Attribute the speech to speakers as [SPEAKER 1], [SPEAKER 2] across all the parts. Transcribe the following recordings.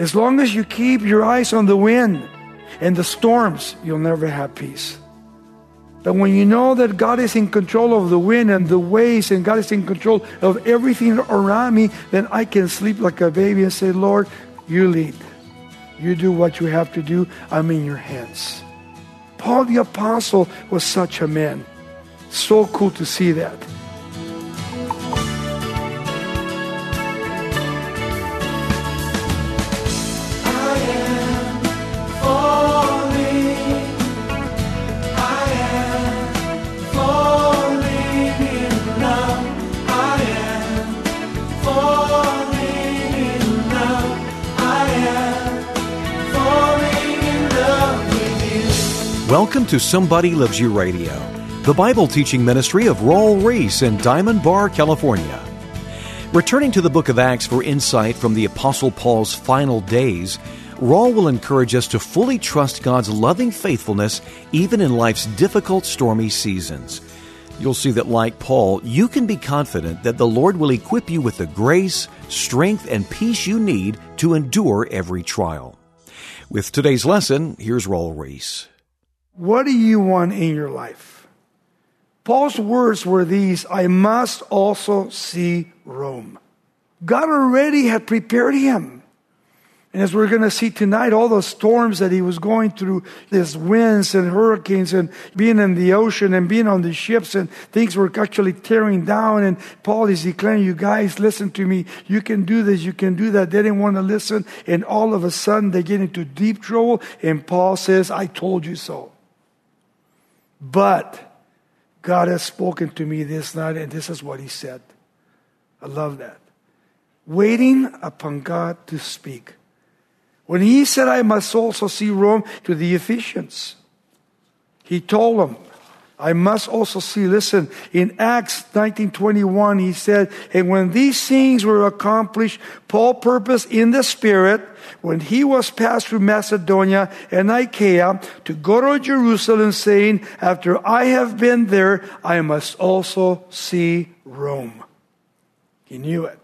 [SPEAKER 1] As long as you keep your eyes on the wind and the storms, you'll never have peace. But when you know that God is in control of the wind and the waves and God is in control of everything around me, then I can sleep like a baby and say, Lord, you lead. You do what you have to do. I'm in your hands. Paul the Apostle was such a man. So cool to see that.
[SPEAKER 2] Welcome to Somebody Loves You Radio, the Bible teaching ministry of Raul Ries in Diamond Bar, California. Returning to the book of Acts for insight from the Apostle Paul's final days, Raul will encourage us to fully trust God's loving faithfulness even in life's difficult, stormy seasons. You'll see that, like Paul, you can be confident that the Lord will equip you with the grace, strength, and peace you need to endure every trial. With today's lesson, here's Raul Ries.
[SPEAKER 1] What do you want in your life? Paul's words were these I must also see Rome. God already had prepared him. And as we're going to see tonight, all the storms that he was going through, these winds and hurricanes and being in the ocean and being on the ships and things were actually tearing down. And Paul is declaring, you guys, listen to me. You can do this. You can do that. They didn't want to listen. And all of a sudden they get into deep trouble. And Paul says, I told you so. But God has spoken to me this night, and this is what He said. I love that. Waiting upon God to speak. When He said, I must also see Rome to the Ephesians, He told them, I must also see, listen, in Acts 1921, he said, and when these things were accomplished, Paul purposed in the Spirit, when he was passed through Macedonia and Achaia, to go to Jerusalem, saying, after I have been there, I must also see Rome. He knew it.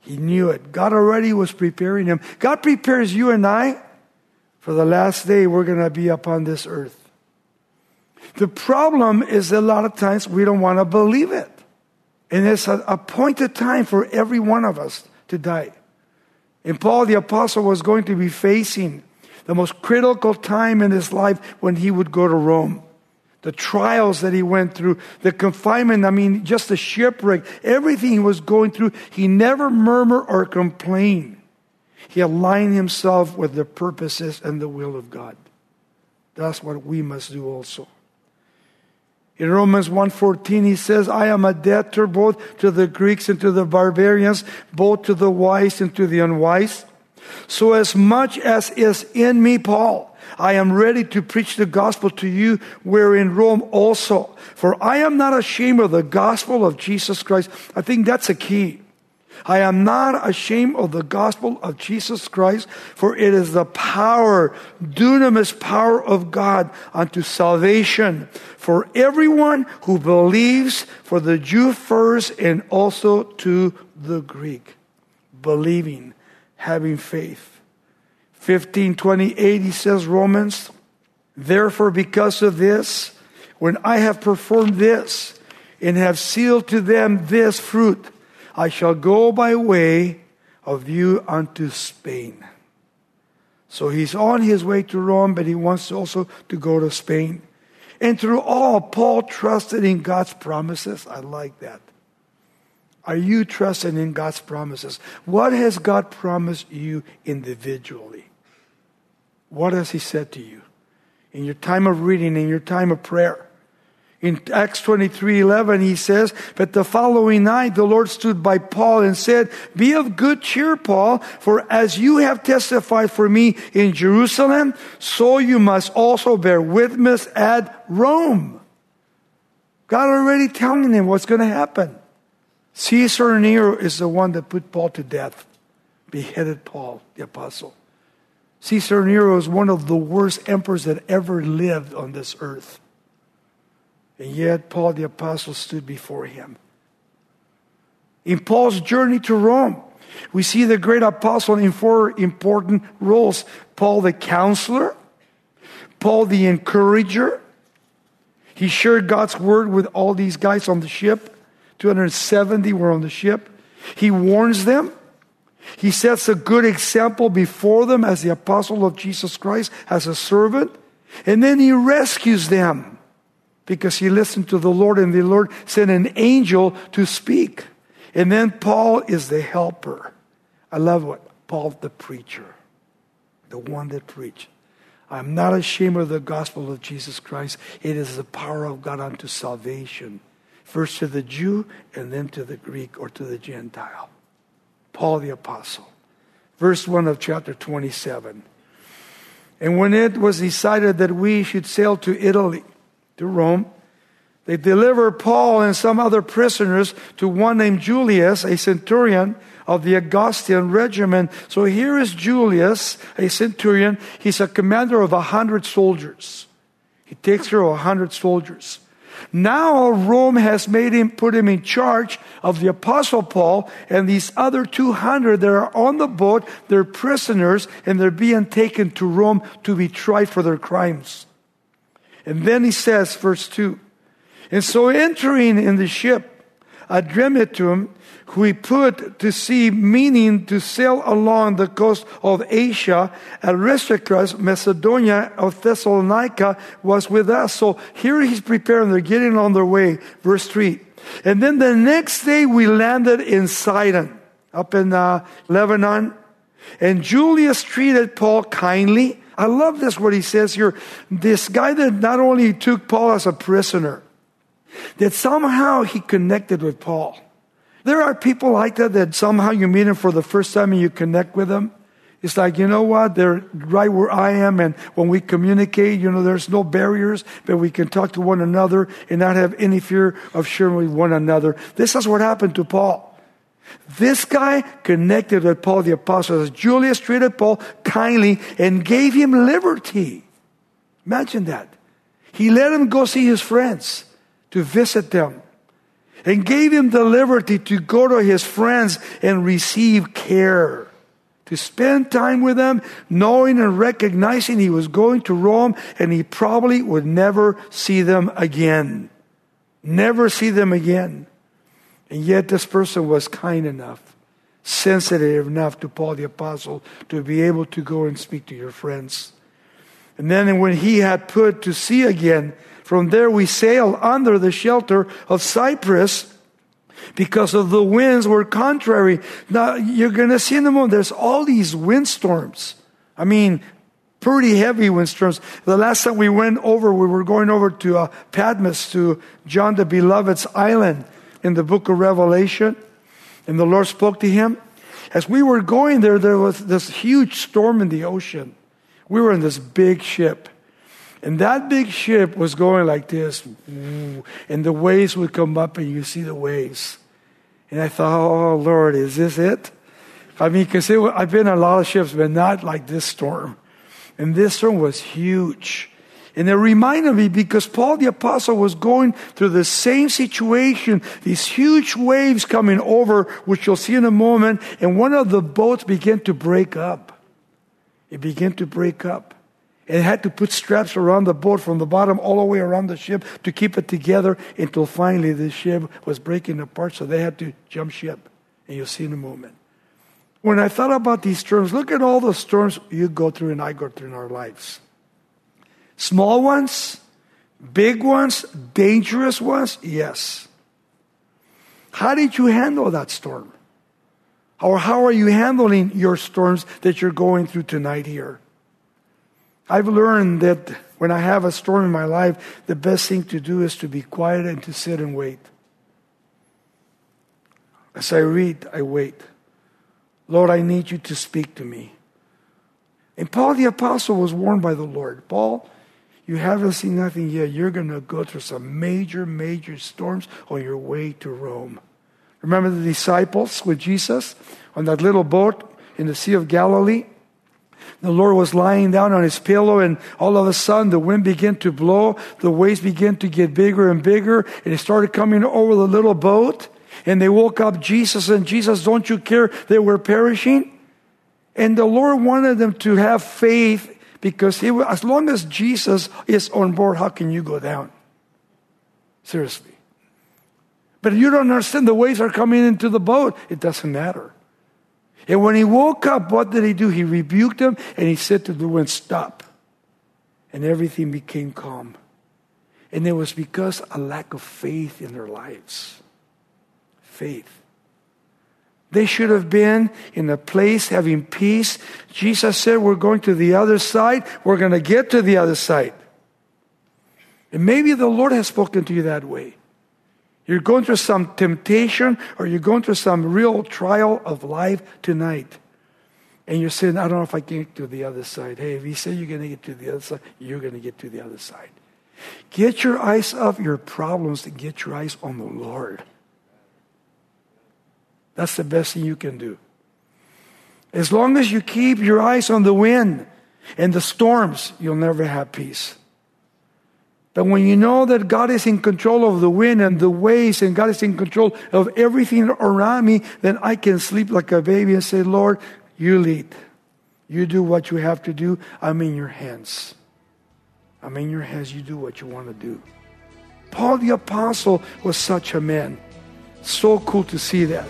[SPEAKER 1] He knew it. God already was preparing him. God prepares you and I for the last day we're going to be upon this earth. The problem is a lot of times we don't want to believe it. And it's a appointed time for every one of us to die. And Paul the Apostle was going to be facing the most critical time in his life when he would go to Rome. The trials that he went through, the confinement, I mean, just the shipwreck, everything he was going through, he never murmured or complained. He aligned himself with the purposes and the will of God. That's what we must do also. In Romans 1:14 he says, "I am a debtor both to the Greeks and to the barbarians, both to the wise and to the unwise. So as much as is in me, Paul, I am ready to preach the gospel to you where in Rome also. For I am not ashamed of the gospel of Jesus Christ." I think that's a key. I am not ashamed of the gospel of Jesus Christ, for it is the power, dunamis power of God unto salvation for everyone who believes, for the Jew first and also to the Greek. Believing, having faith. 1528, he says, Romans, therefore, because of this, when I have performed this and have sealed to them this fruit, I shall go by way of you unto Spain. So he's on his way to Rome, but he wants also to go to Spain. And through all, Paul trusted in God's promises. I like that. Are you trusting in God's promises? What has God promised you individually? What has He said to you? In your time of reading, in your time of prayer. In Acts 23 11, he says, But the following night the Lord stood by Paul and said, Be of good cheer, Paul, for as you have testified for me in Jerusalem, so you must also bear witness at Rome. God already telling him what's going to happen. Caesar Nero is the one that put Paul to death, beheaded Paul, the apostle. Caesar Nero is one of the worst emperors that ever lived on this earth. And yet, Paul the Apostle stood before him. In Paul's journey to Rome, We see the great apostle in four important roles Paul the counselor, Paul the encourager. He shared God's word with all these guys on the ship. 270 were on the ship. He warns them. He sets a good example before them as the apostle of Jesus Christ, as a servant. And then he rescues them because he listened to the Lord and the Lord sent an angel to speak. And then Paul is the helper. I love what Paul the preacher, the one that preached. I'm not ashamed of the gospel of Jesus Christ. It is the power of God unto salvation, first to the Jew and then to the Greek or to the Gentile. Paul the apostle. Verse 1 of chapter 27. And when it was decided that we should sail to Italy, to Rome, they delivered Paul and some other prisoners to one named Julius, a centurion of the Augustan regiment. So here is Julius, a centurion. He's a commander of a hundred soldiers. He takes care of a hundred soldiers. Now Rome has made him, put him in charge of the apostle Paul and these other 200 that are on the boat. They're prisoners and they're being taken to Rome to be tried for their crimes. And then he says, verse 2, and so entering in the ship, Adramyttium, who he put to sea, meaning to sail along the coast of Asia. Aristarchus, Macedonia of Thessalonica, was with us. So here he's preparing, they're getting on their way. Verse 3. And then the next day we landed in Sidon, up in uh, Lebanon. And Julius treated Paul kindly. I love this, what he says here. This guy that not only took Paul as a prisoner, that somehow he connected with Paul. There are people like that that somehow you meet them for the first time and you connect with them. It's like, you know what? They're right where I am. And when we communicate, you know, there's no barriers, but we can talk to one another and not have any fear of sharing with one another. This is what happened to Paul. This guy connected with Paul the apostle. Julius treated Paul kindly and gave him liberty. Imagine that. He let him go see his friends to visit them and gave him the liberty to go to his friends and receive care. To spend time with them, knowing and recognizing he was going to Rome and he probably would never see them again. Never see them again. And yet, this person was kind enough, sensitive enough to Paul the Apostle to be able to go and speak to your friends. And then, when he had put to sea again, from there we sailed under the shelter of Cyprus because of the winds were contrary. Now you're going to see in the moment, there's all these windstorms. I mean, pretty heavy windstorms. The last time we went over, we were going over to uh, Patmos, to John the Beloved's island in the book of Revelation. And the Lord spoke to him. As we were going there, there was this huge storm in the ocean. We were in this big ship. And that big ship was going like this, and the waves would come up, and you see the waves. And I thought, oh, Lord, is this it? I mean, because I've been on a lot of ships, but not like this storm. And this storm was huge. And it reminded me because Paul the Apostle was going through the same situation, these huge waves coming over, which you'll see in a moment, and one of the boats began to break up. It began to break up and had to put straps around the boat from the bottom all the way around the ship to keep it together until finally the ship was breaking apart, so they had to jump ship. And you'll see in a moment. When I thought about these storms, look at all the storms you go through and I go through in our lives. Small ones, big ones, dangerous ones, yes. How did you handle that storm? Or how are you handling your storms that you're going through tonight here? I've learned that when I have a storm in my life, the best thing to do is to be quiet and to sit and wait. As I read, I wait. Lord, I need you to speak to me. And Paul the Apostle was warned by the Lord Paul, you haven't seen nothing yet. You're going to go through some major, major storms on your way to Rome. Remember the disciples with Jesus on that little boat in the Sea of Galilee? The Lord was lying down on his pillow, and all of a sudden the wind began to blow. The waves began to get bigger and bigger, and it started coming over the little boat. And they woke up Jesus and Jesus, don't you care they were perishing? And the Lord wanted them to have faith because he, as long as Jesus is on board, how can you go down? Seriously. But you don't understand the waves are coming into the boat. It doesn't matter. And when he woke up, what did he do? He rebuked them and he said to the wind, Stop. And everything became calm. And it was because a lack of faith in their lives. Faith. They should have been in a place having peace. Jesus said, We're going to the other side. We're going to get to the other side. And maybe the Lord has spoken to you that way. You're going through some temptation or you're going through some real trial of life tonight. And you're saying, I don't know if I can get to the other side. Hey, if you say you're going to get to the other side, you're going to get to the other side. Get your eyes off your problems and get your eyes on the Lord. That's the best thing you can do. As long as you keep your eyes on the wind and the storms, you'll never have peace. But when you know that God is in control of the wind and the waves and God is in control of everything around me, then I can sleep like a baby and say, Lord, you lead. You do what you have to do. I'm in your hands. I'm in your hands. You do what you want to do. Paul the Apostle was such a man. So cool to see that.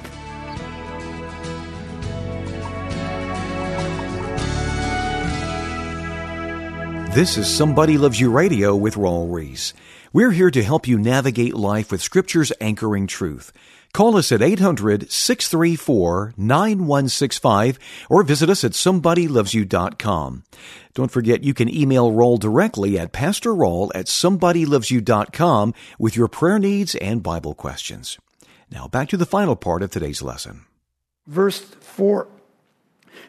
[SPEAKER 2] This is Somebody Loves You Radio with Raul Ries. We're here to help you navigate life with Scripture's anchoring truth. Call us at 800 634 9165 or visit us at somebodylovesyou.com. Don't forget you can email Raul directly at Pastor Raul at somebodylovesyou.com with your prayer needs and Bible questions. Now back to the final part of today's lesson.
[SPEAKER 1] Verse 4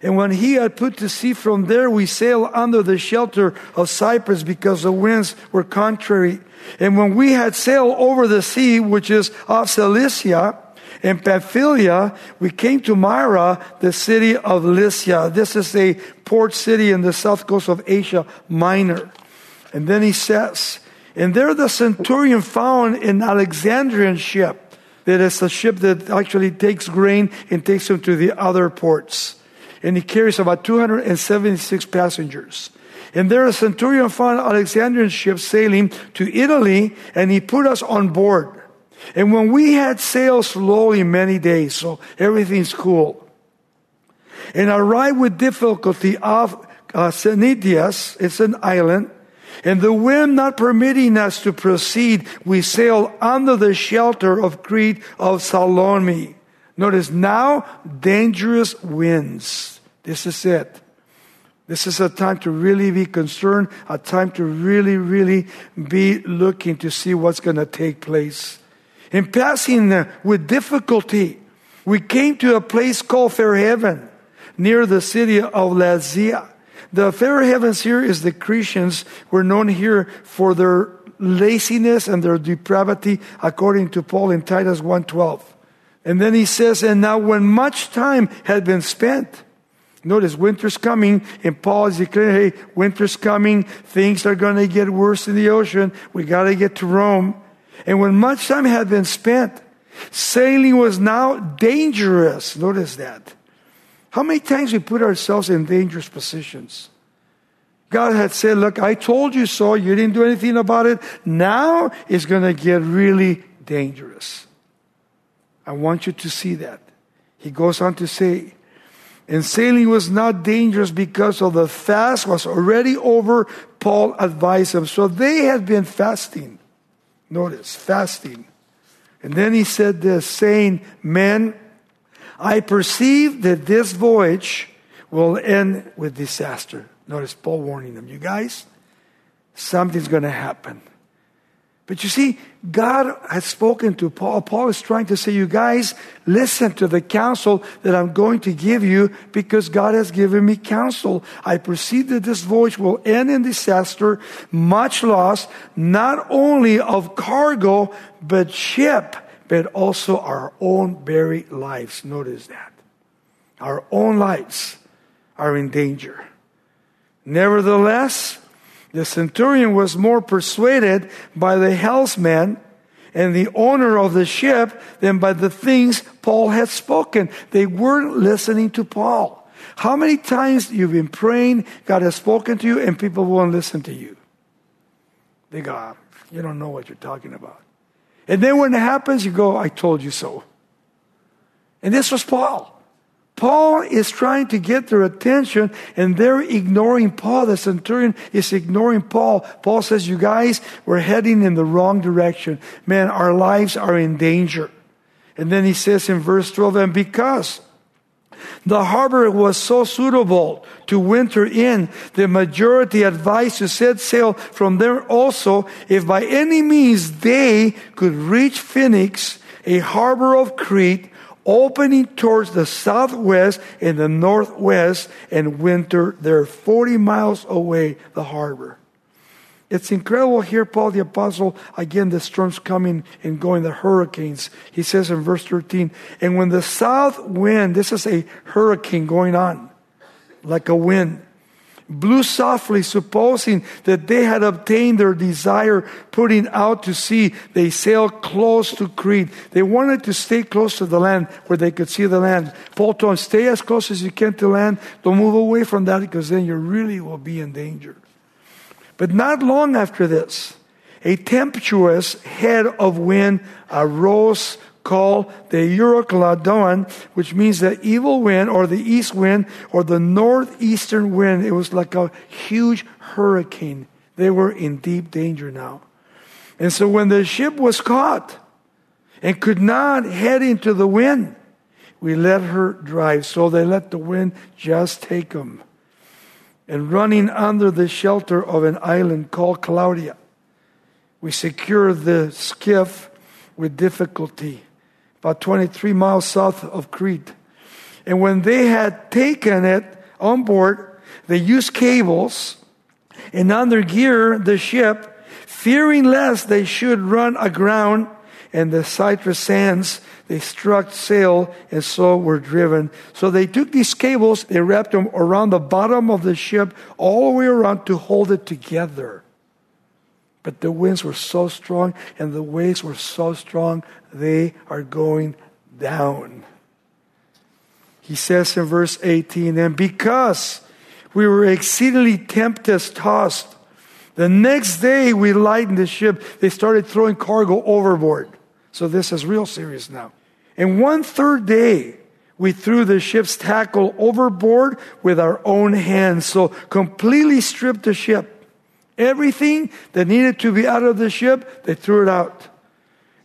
[SPEAKER 1] and when he had put to sea from there, we sailed under the shelter of Cyprus because the winds were contrary. And when we had sailed over the sea, which is off Cilicia and Pamphylia, we came to Myra, the city of Lycia. This is a port city in the south coast of Asia Minor. And then he says, and there the centurion found an Alexandrian ship. That is a ship that actually takes grain and takes them to the other ports and he carries about 276 passengers. And there a centurion found Alexandrian ship sailing to Italy, and he put us on board. And when we had sailed slowly many days, so everything's cool, and arrived with difficulty off uh, it's an island, and the wind not permitting us to proceed, we sailed under the shelter of Crete of Salmone. Notice now dangerous winds. This is it. This is a time to really be concerned, a time to really, really be looking to see what's going to take place. In passing uh, with difficulty, we came to a place called Fair Haven, near the city of Lasea. The Fair Havens here is the Christians were known here for their laziness and their depravity, according to Paul in Titus 1.12. And then he says, and now when much time had been spent, Notice winter's coming, and Paul is declaring, hey, winter's coming. Things are going to get worse in the ocean. We got to get to Rome. And when much time had been spent, sailing was now dangerous. Notice that. How many times we put ourselves in dangerous positions? God had said, Look, I told you so. You didn't do anything about it. Now it's going to get really dangerous. I want you to see that. He goes on to say, and sailing was not dangerous because of the fast was already over. Paul advised them. So they had been fasting. Notice, fasting. And then he said this, saying, Men, I perceive that this voyage will end with disaster. Notice Paul warning them, you guys, something's going to happen. But you see, God has spoken to Paul. Paul is trying to say, you guys, listen to the counsel that I'm going to give you because God has given me counsel. I perceive that this voyage will end in disaster, much loss, not only of cargo, but ship, but also our own very lives. Notice that. Our own lives are in danger. Nevertheless, the centurion was more persuaded by the helmsman and the owner of the ship than by the things Paul had spoken. They weren't listening to Paul. How many times you've been praying, God has spoken to you, and people won't listen to you? They go, ah, you don't know what you're talking about. And then when it happens, you go, I told you so. And this was Paul. Paul is trying to get their attention and they're ignoring Paul. The centurion is ignoring Paul. Paul says, You guys, we're heading in the wrong direction. Man, our lives are in danger. And then he says in verse 12, And because the harbor was so suitable to winter in, the majority advised to set sail from there also, if by any means they could reach Phoenix, a harbor of Crete, opening towards the southwest and the northwest, and winter there 40 miles away, the harbor. It's incredible here, Paul the Apostle, again, the storms coming and going, the hurricanes. He says in verse 13, and when the south wind, this is a hurricane going on, like a wind, blew softly, supposing that they had obtained their desire, putting out to sea. They sailed close to Crete. They wanted to stay close to the land where they could see the land. Paul told them, stay as close as you can to land. Don't move away from that because then you really will be in danger. But not long after this, a tempestuous head of wind arose called the Euroclydon, which means the evil wind or the east wind or the northeastern wind. It was like a huge hurricane. They were in deep danger now. And so when the ship was caught and could not head into the wind, we let her drive. So they let the wind just take them. And running under the shelter of an island called Claudia, we secured the skiff with difficulty about 23 miles south of Crete. And when they had taken it on board, they used cables and under gear the ship, fearing lest they should run aground and the Syrtis Sands, they struck sail and so were driven. So they took these cables, they wrapped them around the bottom of the ship, all the way around to hold it together. But the winds were so strong and the waves were so strong, they are going down. He says in verse 18, and because we were exceedingly tempest tossed, the next day we lightened the ship. They started throwing cargo overboard. So this is real serious now. And one third day, we threw the ship's tackle overboard with our own hands. So completely stripped the ship. Everything that needed to be out of the ship, they threw it out.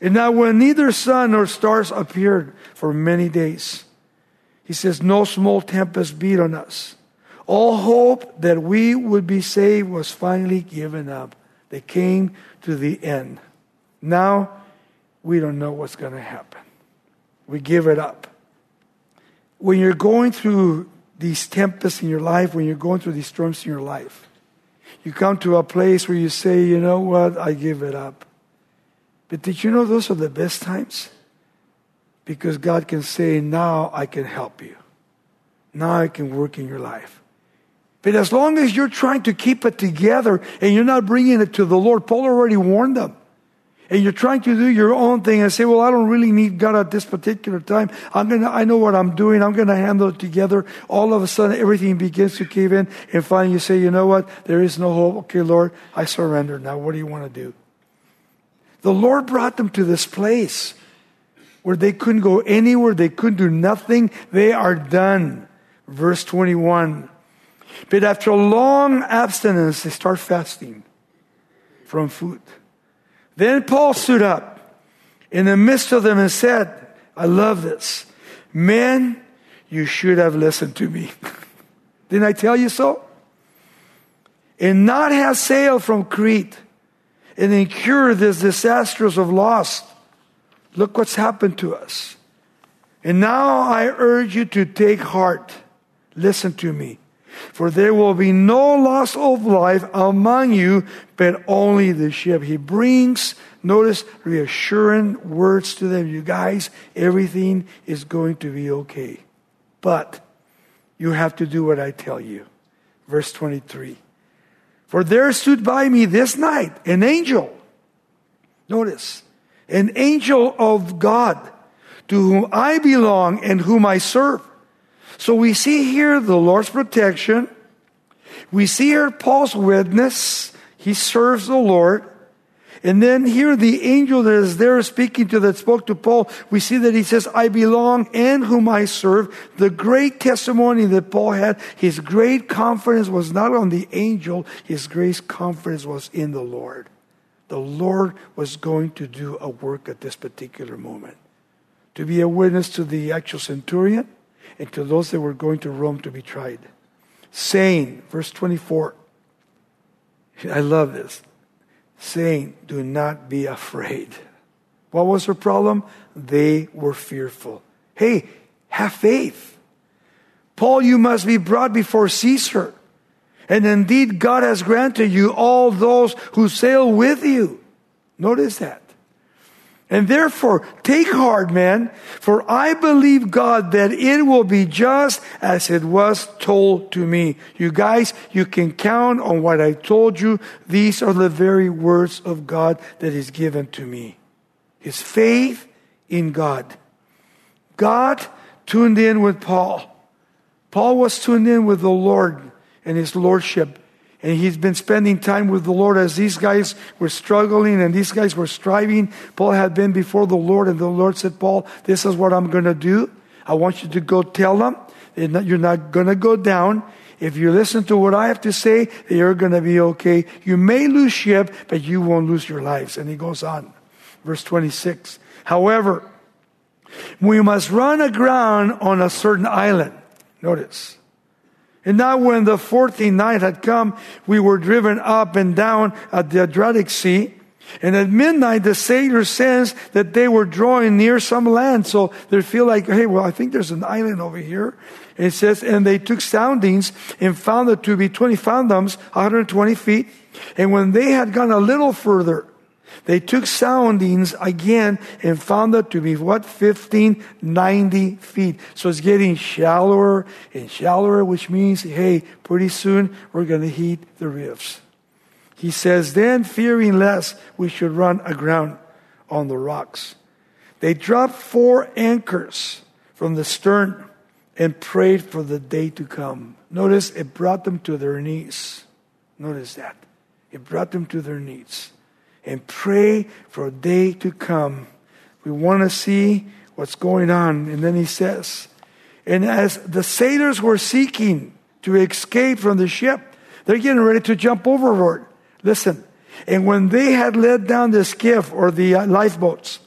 [SPEAKER 1] And now, when neither sun nor stars appeared for many days, he says, No small tempest beat on us. All hope that we would be saved was finally given up. They came to the end. Now, we don't know what's going to happen. We give it up. When you're going through these tempests in your life, when you're going through these storms in your life, you come to a place where you say, you know what, I give it up. But did you know those are the best times? Because God can say, now I can help you. Now I can work in your life. But as long as you're trying to keep it together and you're not bringing it to the Lord, Paul already warned them and you're trying to do your own thing and say, well, I don't really need God at this particular time. I'm gonna, I know what I'm doing. I'm gonna handle it together. All of a sudden, everything begins to cave in and finally you say, you know what? There is no hope. Okay, Lord, I surrender now. What do you want to do? The Lord brought them to this place where they couldn't go anywhere. They couldn't do nothing. They are done. Verse 21. But after a long abstinence, they start fasting from food. Then Paul stood up in the midst of them and said, I love this. Men, you should have listened to me. Didn't I tell you so? And not have sailed from Crete and incur this disastrous of loss. Look what's happened to us. And now I urge you to take heart. Listen to me. For there will be no loss of life among you, but only the ship. He brings, notice, reassuring words to them. You guys, everything is going to be okay. But you have to do what I tell you. Verse 23. For there stood by me this night an angel. Notice, an angel of God to whom I belong and whom I serve. So we see here the Lord's protection. We see here Paul's witness. He serves the Lord. And then here the angel that is there speaking to that spoke to Paul, we see that he says, I belong and whom I serve. The great testimony that Paul had, his great confidence was not on the angel, his great confidence was in the Lord. The Lord was going to do a work at this particular moment. To be a witness to the actual centurion and to those that were going to Rome to be tried. Saying, verse 24, I love this saying, Do not be afraid. What was her problem? They were fearful. Hey, have faith. Paul, you must be brought before Caesar. And indeed, God has granted you all those who sail with you. Notice that. And therefore, take heart, man, for I believe God that it will be just as it was told to me. You guys, you can count on what I told you. These are the very words of God that is given to me. His faith in God. God tuned in with Paul. Paul was tuned in with the Lord and his lordship and he's been spending time with the Lord as these guys were struggling and these guys were striving. Paul had been before the Lord, and the Lord said, Paul, this is what I'm going to do. I want you to go tell them you're not going to go down. If you listen to what I have to say, you're going to be okay. You may lose ship, but you won't lose your lives. And he goes on. Verse 26. However, we must run aground on a certain island. Notice. And now, when the 14th night had come, we were driven up and down at the Adriatic Sea. And at midnight, the sailors sensed that they were drawing near some land. So they feel like, hey, well, I think there's an island over here. It says, and they took soundings and found it to be 20 fathoms, 120 feet. And when they had gone a little further, they took soundings again and found it to be what? 1590 feet. So it's getting shallower and shallower, which means, hey, pretty soon we're going to hit the reefs. He says, then fearing lest we should run aground on the rocks. They dropped four anchors from the stern and prayed for the day to come. Notice it brought them to their knees. Notice that. It brought them to their knees and pray for a day to come. We want to see what's going on. And then he says, and as the sailors were seeking to escape from the ship, they're getting ready to jump overboard. Listen, and when they had let down the skiff or the uh, lifeboats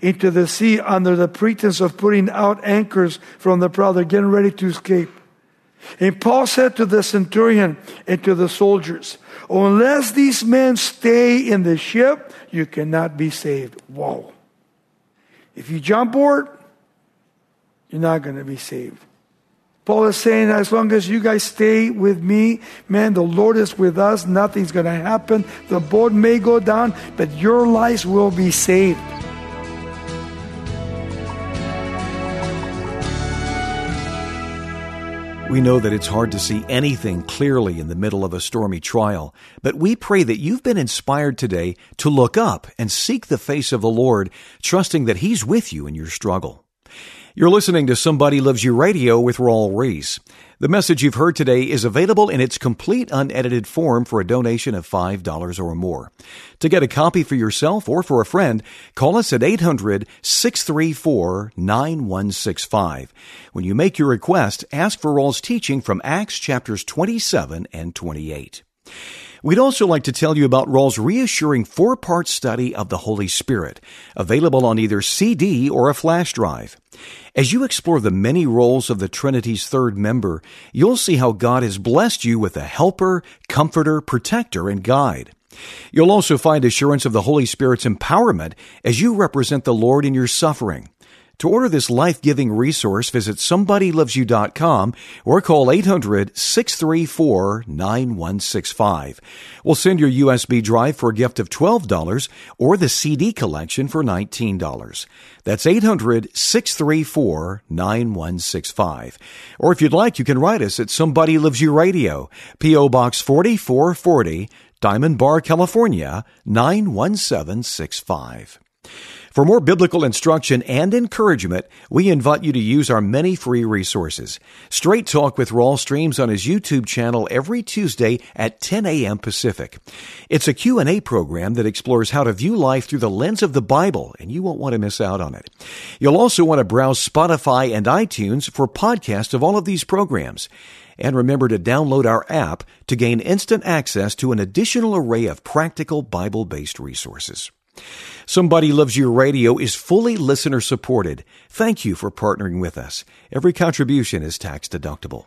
[SPEAKER 1] into the sea under the pretense of putting out anchors from the prow, they're getting ready to escape. And Paul said to the centurion and to the soldiers, Unless these men stay in the ship, you cannot be saved. Whoa. If you jump board, you're not going to be saved. Paul is saying, as long as you guys stay with me, man, the Lord is with us. Nothing's going to happen. The boat may go down, but your lives will be saved.
[SPEAKER 2] We know that it's hard to see anything clearly in the middle of a stormy trial, but we pray that you've been inspired today to look up and seek the face of the Lord, trusting that He's with you in your struggle. You're listening to Somebody Loves You Radio with Raul Ries. The message you've heard today is available in its complete unedited form for a donation of $5 or more. To get a copy for yourself or for a friend, call us at 800 634 9165. When you make your request, ask for Raul's teaching from Acts chapters 27 and 28. We'd also like to tell you about Raul's reassuring four part study of the Holy Spirit, available on either CD or a flash drive. As you explore the many roles of the Trinity's third member, you'll see how God has blessed you with a helper, comforter, protector, and guide. You'll also find assurance of the Holy Spirit's empowerment as you represent the Lord in your suffering. To order this life-giving resource, visit somebodylovesyou.com or call 800-634-9165. We'll send your USB drive for a gift of $12 or the CD collection for $19. That's 800-634-9165. Or if you'd like, you can write us at Somebody Loves You Radio, P.O. Box 4440, Diamond Bar, California, 91765. For more biblical instruction and encouragement, we invite you to use our many free resources. Straight Talk with Raul streams on his YouTube channel every Tuesday at 10 a.m. Pacific. It's a Q&A program that explores how to view life through the lens of the Bible, and you won't want to miss out on it. You'll also want to browse Spotify and iTunes for podcasts of all of these programs. And remember to download our app to gain instant access to an additional array of practical Bible-based resources. Somebody Loves You Radio is fully listener supported. Thank you for partnering with us. Every contribution is tax deductible.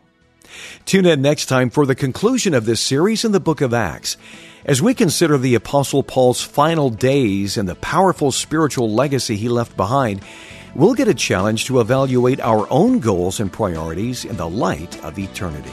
[SPEAKER 2] Tune in next time for the conclusion of this series in the book of Acts. As we consider the Apostle Paul's final days and the powerful spiritual legacy he left behind, we'll get a challenge to evaluate our own goals and priorities in the light of eternity.